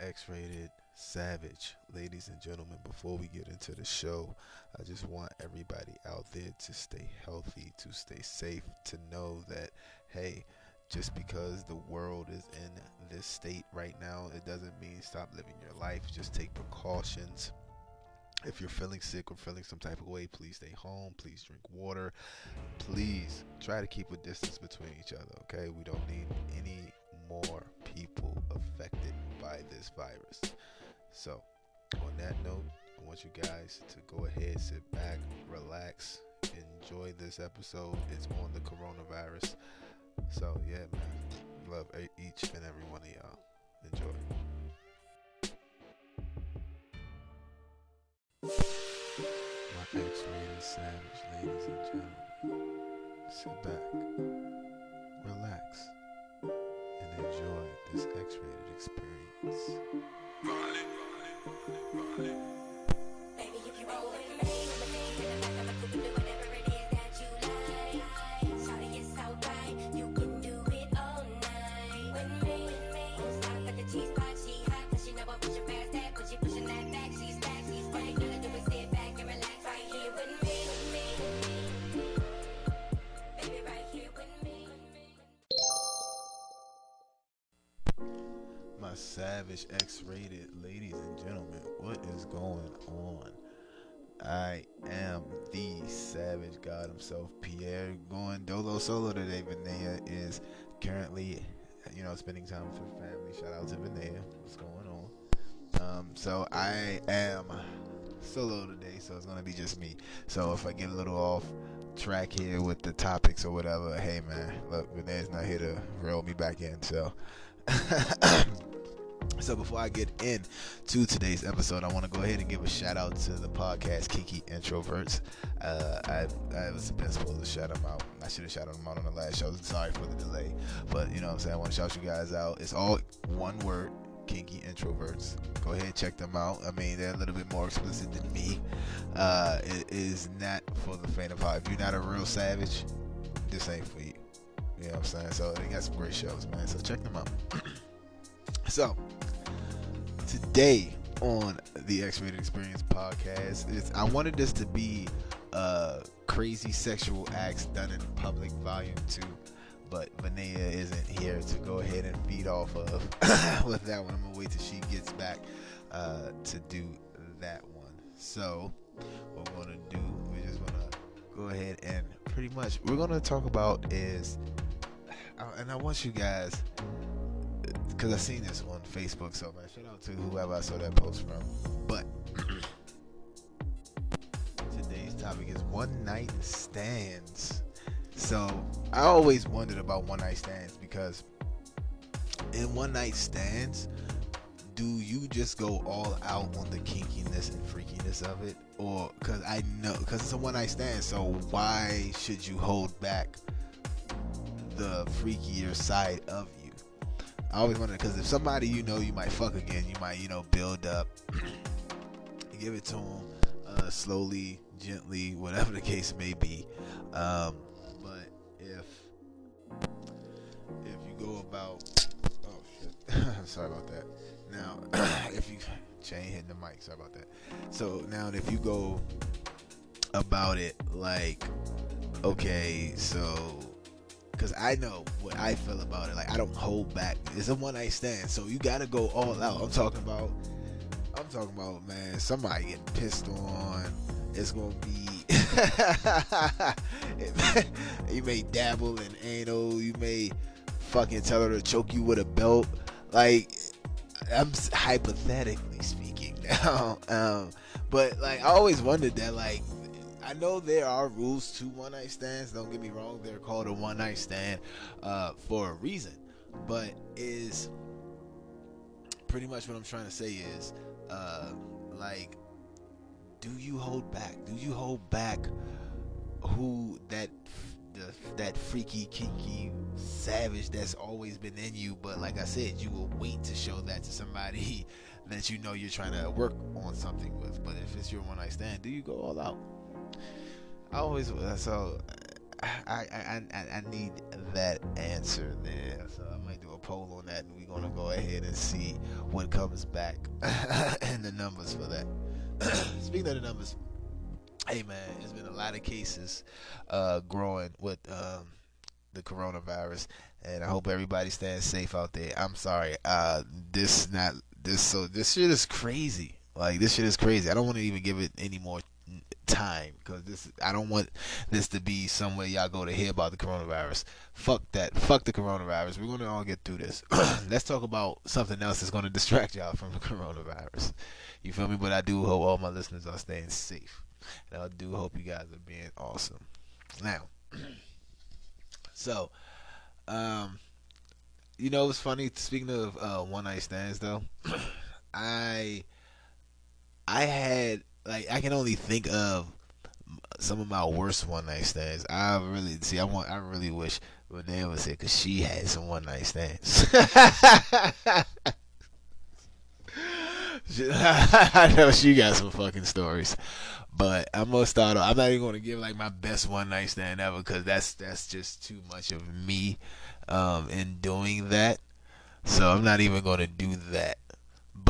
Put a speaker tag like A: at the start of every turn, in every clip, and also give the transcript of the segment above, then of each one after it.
A: X rated savage. Ladies and gentlemen, before we get into the show, I just want everybody out there to stay healthy, to stay safe, to know that, hey, just because the world is in this state right now, it doesn't mean stop living your life. Just take precautions. If you're feeling sick or feeling some type of way, please stay home. Please drink water. Please try to keep a distance between each other, okay? We don't need any more people virus. So, on that note, I want you guys to go ahead, sit back, relax, enjoy this episode. It's on the coronavirus. So, yeah, man. Love each and every one of y'all. Enjoy. My X rated savage, ladies and gentlemen. Sit back, this X rated experience. My savage X rated, ladies and gentlemen, what is going on? I am the savage god himself, Pierre, going dolo solo today. Vinaya is currently, you know, spending time with her family. Shout out to Vinaya. What's going on? Um, so I am solo today, so it's gonna be just me. So if I get a little off track here with the topics or whatever, hey man, look, Vinaya's not here to reel me back in, so. So before I get into today's episode, I want to go ahead and give a shout out to the podcast Kinky Introverts. Uh, I I was been supposed to shout them out. I should have shouted them out on the last show. Sorry for the delay, but you know what I'm saying. I want to shout you guys out. It's all one word. Kinky Introverts. Go ahead, and check them out. I mean, they're a little bit more explicit than me. Uh, it is not for the faint of heart. If you're not a real savage, this ain't for you. You know what I'm saying? So they got some great shows, man. So check them out. so today on the X-Rated Experience podcast, I wanted this to be uh, crazy sexual acts done in public, volume two. But Vinaya isn't here to go ahead and feed off of with that one. I'm gonna wait till she gets back uh, to do that one. So what we're gonna do, we're just gonna go ahead and pretty much we're gonna talk about is, and I want you guys because I seen this on Facebook. So man, shout out to whoever I saw that post from. But today's topic is one night stands. So I always wondered about one night stands because in one night stands, do you just go all out on the kinkiness and freakiness of it, or because I know because it's a one night stand, so why should you hold back the freakier side of you? I always wonder because if somebody you know you might fuck again, you might you know build up, give it to them uh, slowly, gently, whatever the case may be. Um, but if if you go about, oh shit, sorry about that. Now, if you chain hitting the mic, sorry about that. So now, if you go about it like, okay, so because I know what I feel about it. Like I don't hold back. It's a one night stand, so you gotta go all out. I'm talking about. I'm talking about man. Somebody getting pissed on. It's gonna be. you may dabble in anal. You may fucking tell her to choke you with a belt. Like I'm hypothetically speaking now. um, but like I always wondered that like I know there are rules to one night stands. Don't get me wrong; they're called a one night stand uh, for a reason. But is pretty much what I'm trying to say is uh, like, do you hold back? Do you hold back who that the, that freaky, kinky, savage that's always been in you? But like I said, you will wait to show that to somebody that you know you're trying to work on something with. But if it's your one night stand, do you go all out? I always so I I, I I need that answer there. So I might do a poll on that, and we're gonna go ahead and see what comes back and the numbers for that. Speaking of the numbers, hey man, there's been a lot of cases uh, growing with um, the coronavirus, and I hope everybody stays safe out there. I'm sorry, uh, this not this so this shit is crazy. Like this shit is crazy. I don't want to even give it any more time because this I don't want this to be somewhere y'all go to hear about the coronavirus. Fuck that. Fuck the coronavirus. We're gonna all get through this. Let's talk about something else that's gonna distract y'all from the coronavirus. You feel me? But I do hope all my listeners are staying safe. And I do hope you guys are being awesome. Now so um you know it's funny speaking of uh, one night stands though I I had like I can only think of some of my worst one night stands. I really see. I want. I really wish Renee was here because she had some one night stands. I know she got some fucking stories, but I'm gonna start. Off, I'm not even gonna give like my best one night stand ever because that's that's just too much of me um, in doing that. So I'm not even gonna do that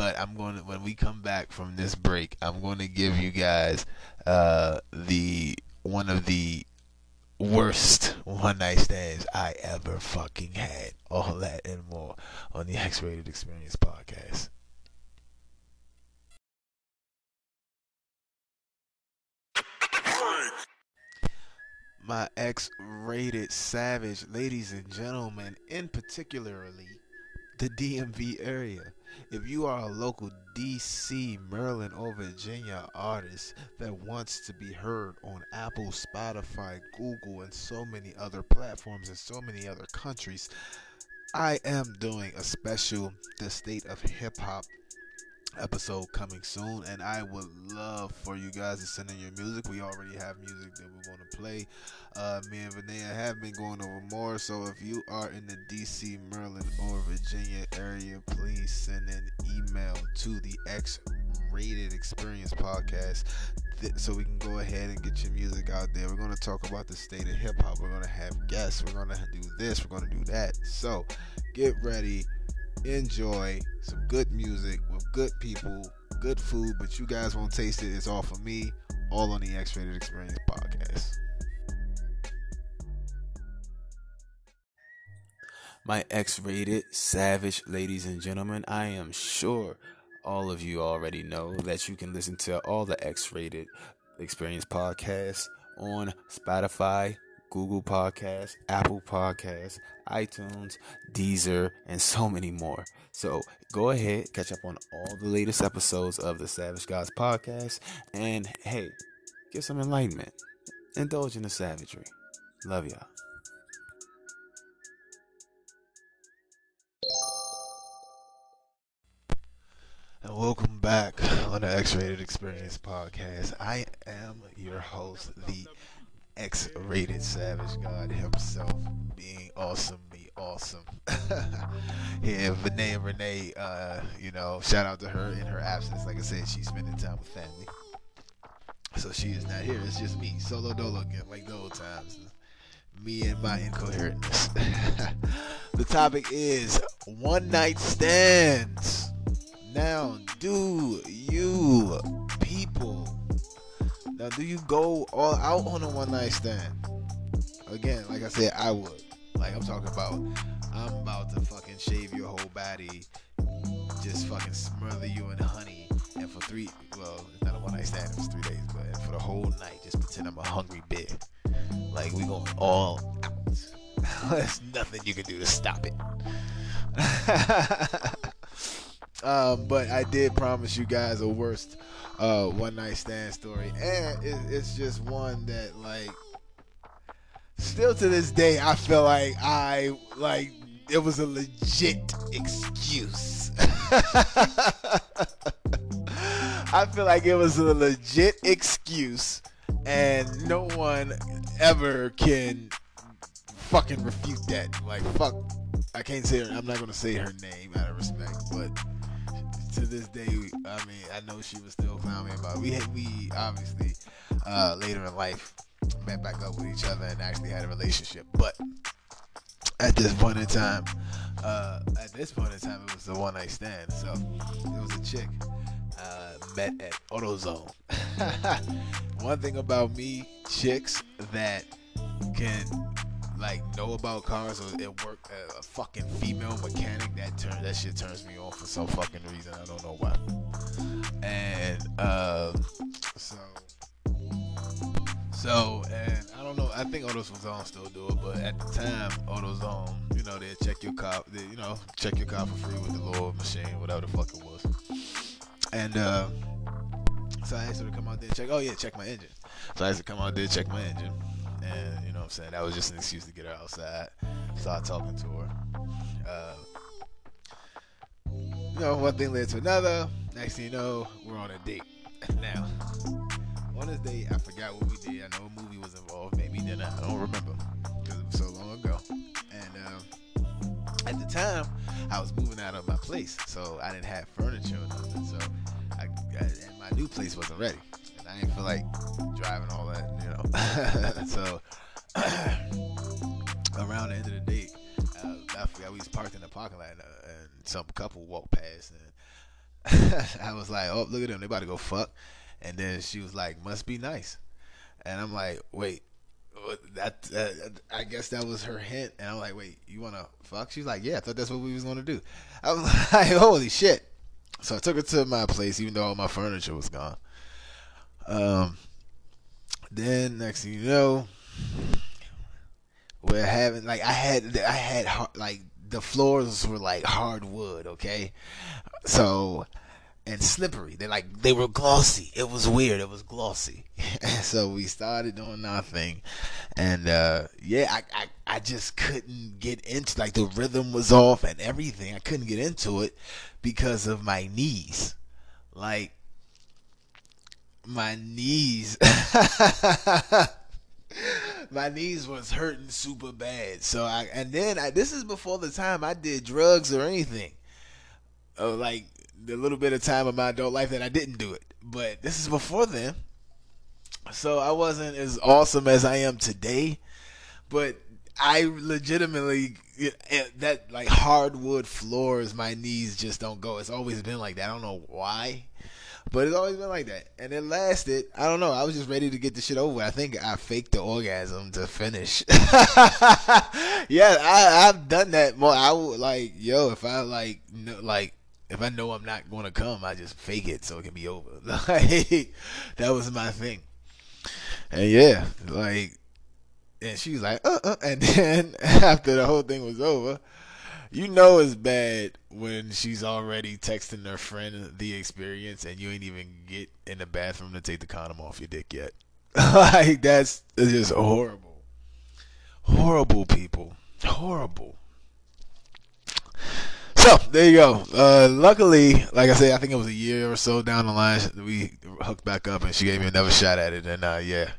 A: but I'm going to when we come back from this break, I'm going to give you guys uh, the one of the worst one night stands I ever fucking had. All that and more on the X Rated Experience podcast. My X rated savage ladies and gentlemen, in particularly the DMV area. If you are a local DC, Maryland, or Virginia artist that wants to be heard on Apple, Spotify, Google, and so many other platforms in so many other countries, I am doing a special The State of Hip Hop episode coming soon and I would love for you guys to send in your music. We already have music that we're going to play. Uh, me and Vinaya have been going over more. So if you are in the DC, Maryland, or Virginia area, please send an email to the X Rated Experience Podcast th- so we can go ahead and get your music out there. We're going to talk about the state of hip hop. We're going to have guests. We're going to do this. We're going to do that. So get ready enjoy some good music with good people, good food, but you guys won't taste it. It's all for me, all on the X Rated Experience podcast. My X rated savage ladies and gentlemen, I am sure all of you already know that you can listen to all the X rated experience podcasts on Spotify, Google Podcasts, Apple Podcasts, iTunes, Deezer, and so many more. So go ahead, catch up on all the latest episodes of the Savage Gods podcast, and hey, get some enlightenment. Indulge in the savagery. Love y'all. And welcome back on the X Rated Experience podcast. I am your host, the X Rated Savage God himself, being awesome, be awesome. Here, Vinay and Renee, uh, you know, shout out to her in her absence. Like I said, she's spending time with family. So she is not here. It's just me, solo dolo again, like the old times. Me and my incoherentness. the topic is one night stands. Now, do you people now do you go all out on a one night stand? Again, like I said, I would. Like I'm talking about, I'm about to fucking shave your whole body, just fucking smother you in honey, and for three, well, it's not a one night stand, it was three days, but for the whole night, just pretend I'm a hungry bear. Like we going all out. There's nothing you can do to stop it. Um, but I did promise you guys a worst uh, one night stand story, and it, it's just one that like still to this day I feel like I like it was a legit excuse. I feel like it was a legit excuse, and no one ever can fucking refute that. Like fuck, I can't say her. I'm not gonna say her name out of respect, but to this day, I mean, I know she was still clowning but We had, we obviously uh, later in life met back up with each other and actually had a relationship. But at this point in time. Uh, at this point in time, it was the one night stand. So it was a chick. Uh, met at AutoZone. one thing about me, chicks that can like know about cars or it work uh, a fucking female mechanic that turn that shit turns me on for some fucking reason. I don't know why. And uh, so so and I don't know. I think AutoZone still do it but at the time AutoZone you know they check your car they, you know check your car for free with the little machine whatever the fuck it was. And uh, so I asked her to come out there and check oh yeah check my engine. So I asked her to come out there and check my engine and you know what I'm saying that was just an excuse to get her outside. Start talking to her. Uh, you know, one thing led to another. Next thing you know, we're on a date. Now, on this date, I forgot what we did. I know a movie was involved, maybe dinner. I don't remember because it was so long ago. And um, at the time, I was moving out of my place, so I didn't have furniture or nothing. So, I, I and my new place wasn't ready. And I didn't feel like driving all that, you know. so around the end of the date, uh, I forgot we was parked in the parking lot, and, uh, and some couple walked past, and I was like, "Oh, look at them! They about to go fuck." And then she was like, "Must be nice," and I'm like, "Wait." That uh, I guess that was her hint, and I'm like, "Wait, you wanna fuck?" She's like, "Yeah, I thought that's what we was gonna do." I was like, "Holy shit!" So I took her to my place, even though all my furniture was gone. Um, then next thing you know, we're having like I had I had like the floors were like hardwood, okay, so and slippery. They like they were glossy. It was weird. It was glossy. so we started doing our thing, and uh, yeah, I, I I just couldn't get into like the rhythm was off and everything. I couldn't get into it because of my knees, like my knees. my knees was hurting super bad. So I and then I, this is before the time I did drugs or anything. Oh, like the little bit of time of my adult life that I didn't do it. But this is before then. So I wasn't as awesome as I am today. But I legitimately eh, that like hardwood floors, my knees just don't go. It's always been like that. I don't know why. But it's always been like that. And it lasted. I don't know. I was just ready to get the shit over. I think I faked the orgasm to finish. yeah, I, I've done that more. I would like, yo, if I like, know, like, if I know I'm not going to come, I just fake it so it can be over. Like, that was my thing. And yeah, like, and she was like, uh, uh. And then after the whole thing was over, you know it's bad when she's already texting her friend the experience and you ain't even get in the bathroom to take the condom off your dick yet. like that's just horrible. Horrible people. Horrible. So there you go. Uh, luckily, like I said, I think it was a year or so down the line, we hooked back up, and she gave me another shot at it, and uh, yeah,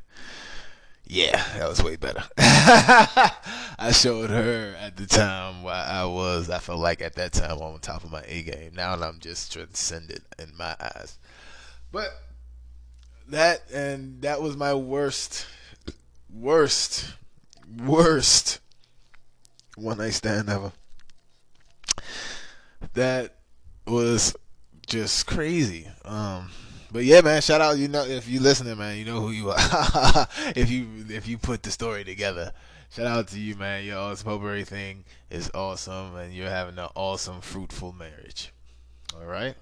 A: yeah, that was way better. I showed her at the time why I was. I felt like at that time on top of my A game. Now I'm just transcended in my eyes. But that and that was my worst, worst, worst one night stand ever. That was just crazy. Um, but yeah, man, shout out. You know, if you listening, man, you know who you are. if you if you put the story together, shout out to you, man. Your awesome hope thing is awesome, and you're having an awesome, fruitful marriage. All right.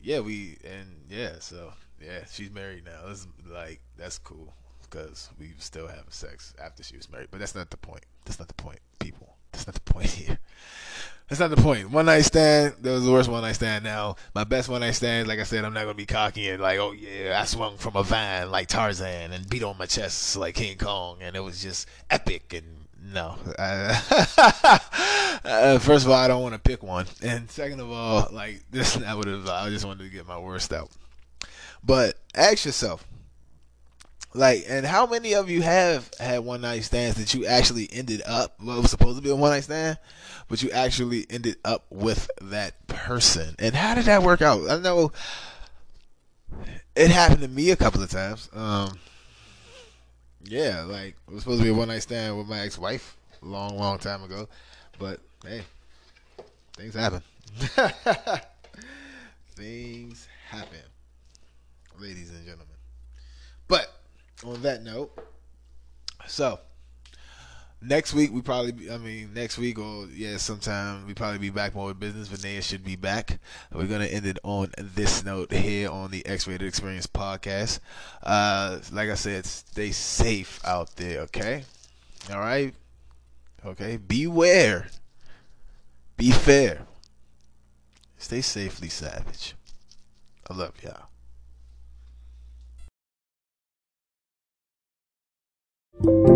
A: Yeah, we and yeah, so yeah, she's married now. It's like that's cool because we still having sex after she was married. But that's not the point. That's not the point, people. That's not the point here. That's not the point. One night stand, that was the worst one night stand now. My best one night stand, like I said, I'm not gonna be cocky and like, oh yeah, I swung from a vine like Tarzan and beat on my chest like King Kong and it was just epic and no. Uh, uh, first of all, I don't want to pick one, and second of all, like this, I would have. I just wanted to get my worst out. But ask yourself, like, and how many of you have had one night stands that you actually ended up? Well, it was supposed to be a one night stand, but you actually ended up with that person. And how did that work out? I know it happened to me a couple of times. Um, yeah, like it was supposed to be a one night stand with my ex wife a long, long time ago. But hey, things happen. things happen, ladies and gentlemen. But on that note, so next week we probably be, I mean next week or yeah sometime we probably be back more with business. Vinaya should be back. We're gonna end it on this note here on the X-Rated Experience podcast. Uh, like I said, stay safe out there. Okay, all right. Okay, beware. Be fair. Stay safely savage. I love y'all. thank you